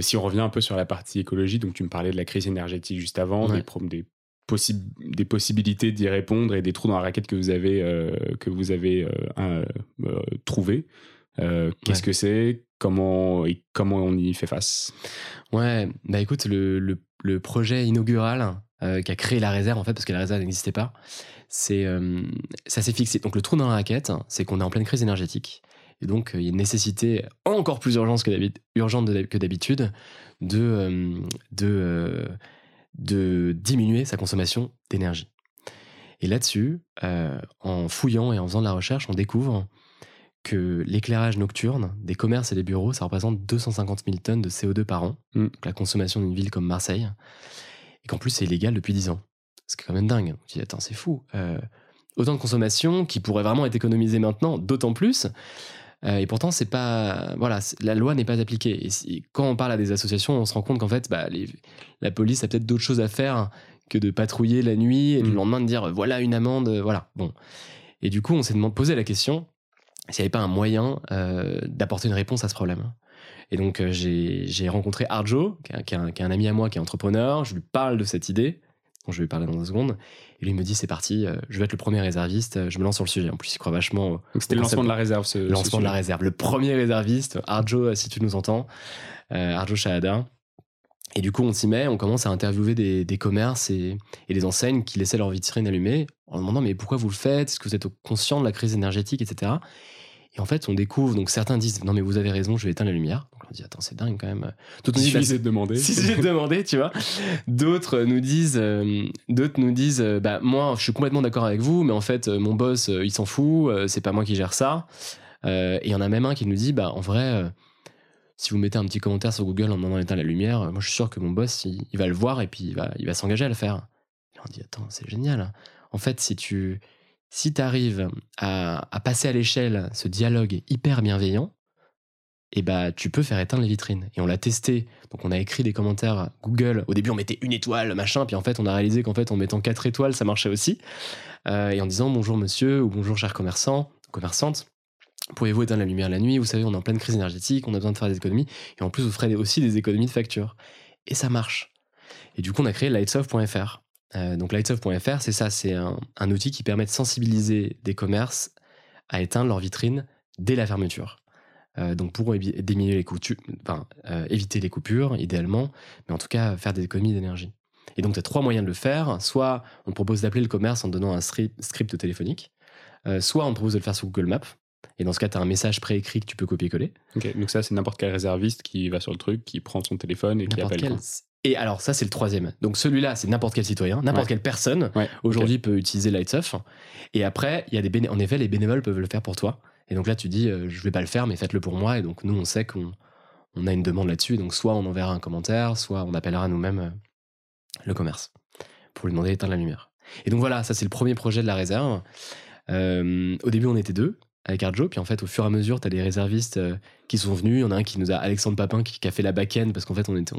si on revient un peu sur la partie écologie, donc tu me parlais de la crise énergétique juste avant, des, des, des possibilités d'y répondre et des trous dans la raquette que vous avez, que vous avez trouvé. Qu'est-ce que c'est? Comment, et comment on y fait face? Ouais, bah écoute, le, le, projet inaugural qui a créé la réserve, en fait, parce que la réserve n'existait pas, c'est ça s'est fixé. Donc le trou dans la raquette, c'est qu'on est en pleine crise énergétique. Et donc, il y a une nécessité encore plus urgente que d'habitude de, de, de diminuer sa consommation d'énergie. Et là-dessus, en fouillant et en faisant de la recherche, on découvre que l'éclairage nocturne des commerces et des bureaux, ça représente 250 000 tonnes de CO2 par an, mm. la consommation d'une ville comme Marseille, et qu'en plus c'est illégal depuis 10 ans. C'est quand même dingue. On dit, attends, c'est fou. Euh, autant de consommation qui pourrait vraiment être économisée maintenant, d'autant plus. Euh, et pourtant, c'est pas, voilà, la loi n'est pas appliquée. Et quand on parle à des associations, on se rend compte qu'en fait, bah, la police a peut-être d'autres choses à faire que de patrouiller la nuit et le mm. lendemain de dire voilà une amende, voilà. Bon. Et du coup, on s'est posé la question s'il n'y avait pas un moyen euh, d'apporter une réponse à ce problème. Et donc, euh, j'ai rencontré Arjo, qui est, un, ami à moi, qui est entrepreneur. Je lui parle de cette idée, dont je vais parler dans deux secondes. Et lui me dit c'est parti, euh, je vais être le premier réserviste, je me lance sur le sujet. En plus, il croit vachement. C'était le lancement de la réserve, ce. Le lancement de la réserve. Le premier réserviste, Arjo, si tu nous entends, Arjo Shahada. Et du coup, on s'y met, on commence à interviewer des, commerces et, et, des enseignes qui laissaient leur vitrine allumée en demandant mais pourquoi vous le faites? Est-ce que vous êtes conscient de la crise énergétique, etc. Et en fait, on découvre, donc certains disent non mais vous avez raison, je vais éteindre la lumière. On dit attends c'est dingue quand même. D'autres nous disent bah, de demander. Si j'ai demandé, tu vois. D'autres nous disent, euh, d'autres nous disent euh, bah moi je suis complètement d'accord avec vous, mais en fait euh, mon boss il s'en fout, c'est pas moi qui gère ça. et il y en a même un qui nous dit bah en vrai si vous mettez un petit commentaire sur Google en demandant d'éteindre la lumière, moi je suis sûr que mon boss il, va le voir et puis il va, il va s'engager à le faire. Et on dit attends c'est génial. En fait si tu si tu arrives à, passer à l'échelle ce dialogue hyper bienveillant, et bah, tu peux faire éteindre les vitrines. Et on l'a testé. Donc, on a écrit des commentaires Google. Au début, on mettait une étoile, machin. Puis en fait, on a réalisé qu'en fait, en mettant quatre étoiles, ça marchait aussi. Euh, et en disant bonjour monsieur ou bonjour cher commerçant, commerçante. Pouvez-vous éteindre la lumière la nuit? Vous savez, on est en pleine crise énergétique, on a besoin de faire des économies. Et en plus, vous ferez aussi des économies de facture. Et ça marche. Et du coup, on a créé lightsoft.fr. Euh, donc lightsoft.fr, c'est ça, c'est un, outil qui permet de sensibiliser des commerces à éteindre leur vitrine dès la fermeture. Euh, donc pour diminuer les coupures, enfin, euh, éviter les coupures idéalement, mais en tout cas faire des économies d'énergie. Et donc tu as trois moyens de le faire. Soit on te propose d'appeler le commerce en donnant un script, téléphonique, soit on te propose de le faire sur Google Maps. Et dans ce cas, tu as un message préécrit que tu peux copier-coller. donc ça, c'est n'importe quel réserviste qui va sur le truc, qui prend son téléphone et qui appelle. Et alors ça c'est le troisième. Donc celui-là c'est n'importe quel citoyen, n'importe quelle personne aujourd'hui peut utiliser Lightsoft. Et après il y a des en effet les bénévoles peuvent le faire pour toi. Et donc là tu dis euh, je vais pas le faire mais faites-le pour moi. Et donc nous on sait qu'on on a une demande là-dessus. Donc soit on enverra un commentaire, soit on appellera nous-mêmes euh, le commerce pour lui demander d'éteindre la lumière. Et donc voilà ça c'est le premier projet de la réserve. Euh, au début on était deux avec Arjo, puis en fait au fur et à mesure tu as des réservistes qui sont venus. Il y en a un qui nous a Alexandre Papin qui, a fait la back-end parce qu'en fait on était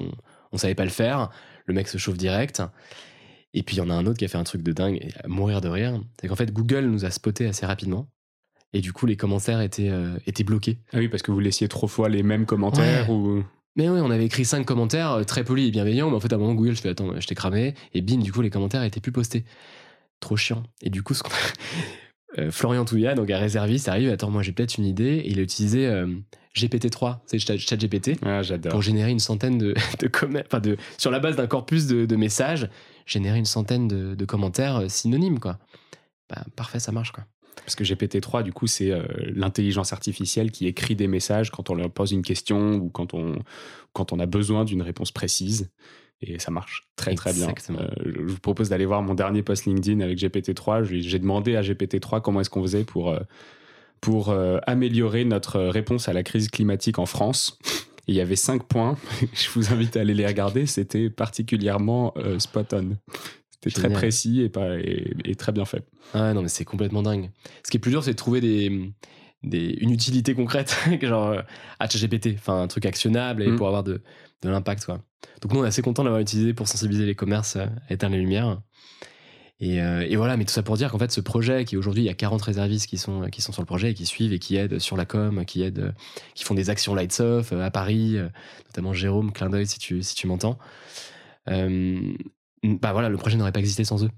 on savait pas le faire. Le mec se chauffe direct. Et puis il y en a un autre qui a fait un truc de dingue, et à mourir de rire. C'est qu'en fait, Google nous a spoté assez rapidement. Et du coup, les commentaires étaient, euh, étaient bloqués. Ah oui, parce que vous laissiez trop fois les mêmes commentaires ou... Mais oui, on avait écrit cinq commentaires euh, très polis et bienveillants, mais en fait, à un moment, Google, je fais attends, je t'ai cramé. Et bim, du coup, les commentaires étaient plus postés. Trop chiant. Et du coup, ce euh, Florian Touya, donc un réserviste, arrive, attends, moi j'ai peut-être une idée, et il a utilisé GPT-3, c'est ChatGPT, ah, pour générer une centaine de, de, enfin de sur la base d'un corpus de, messages, générer une centaine de, commentaires synonymes, quoi. Bah, parfait, ça marche, quoi. Parce que GPT-3, du coup, c'est euh, l'intelligence artificielle qui écrit des messages quand on leur pose une question ou quand on, quand on a besoin d'une réponse précise. Et ça marche très très bien. Euh, je vous propose d'aller voir mon dernier post LinkedIn avec GPT-3. J'ai demandé à GPT-3 comment est-ce qu'on faisait pour pour euh, améliorer notre réponse à la crise climatique en France. il y avait cinq points. Je vous invite à aller les regarder. C'était particulièrement spot on. C'était très précis et, pas, et, très bien fait. Ah non, mais c'est complètement dingue. Ce qui est plus dur, c'est de trouver des, des, une utilité concrète, genre euh, HGPT, enfin un truc actionnable et mm. pour avoir de, de l'impact. Donc nous, on est assez content d'avoir utilisé pour sensibiliser les commerces à éteindre les lumières. Et, et, voilà, mais tout ça pour dire qu'en fait, ce projet, qui aujourd'hui, il y a 40 réservistes qui sont, qui sont sur le projet et qui suivent et qui aident sur la com, qui aident, qui font des actions Lights Off à Paris, notamment Jérôme, clin d'œil si tu, si tu m'entends. Bah voilà, le projet n'aurait pas existé sans eux.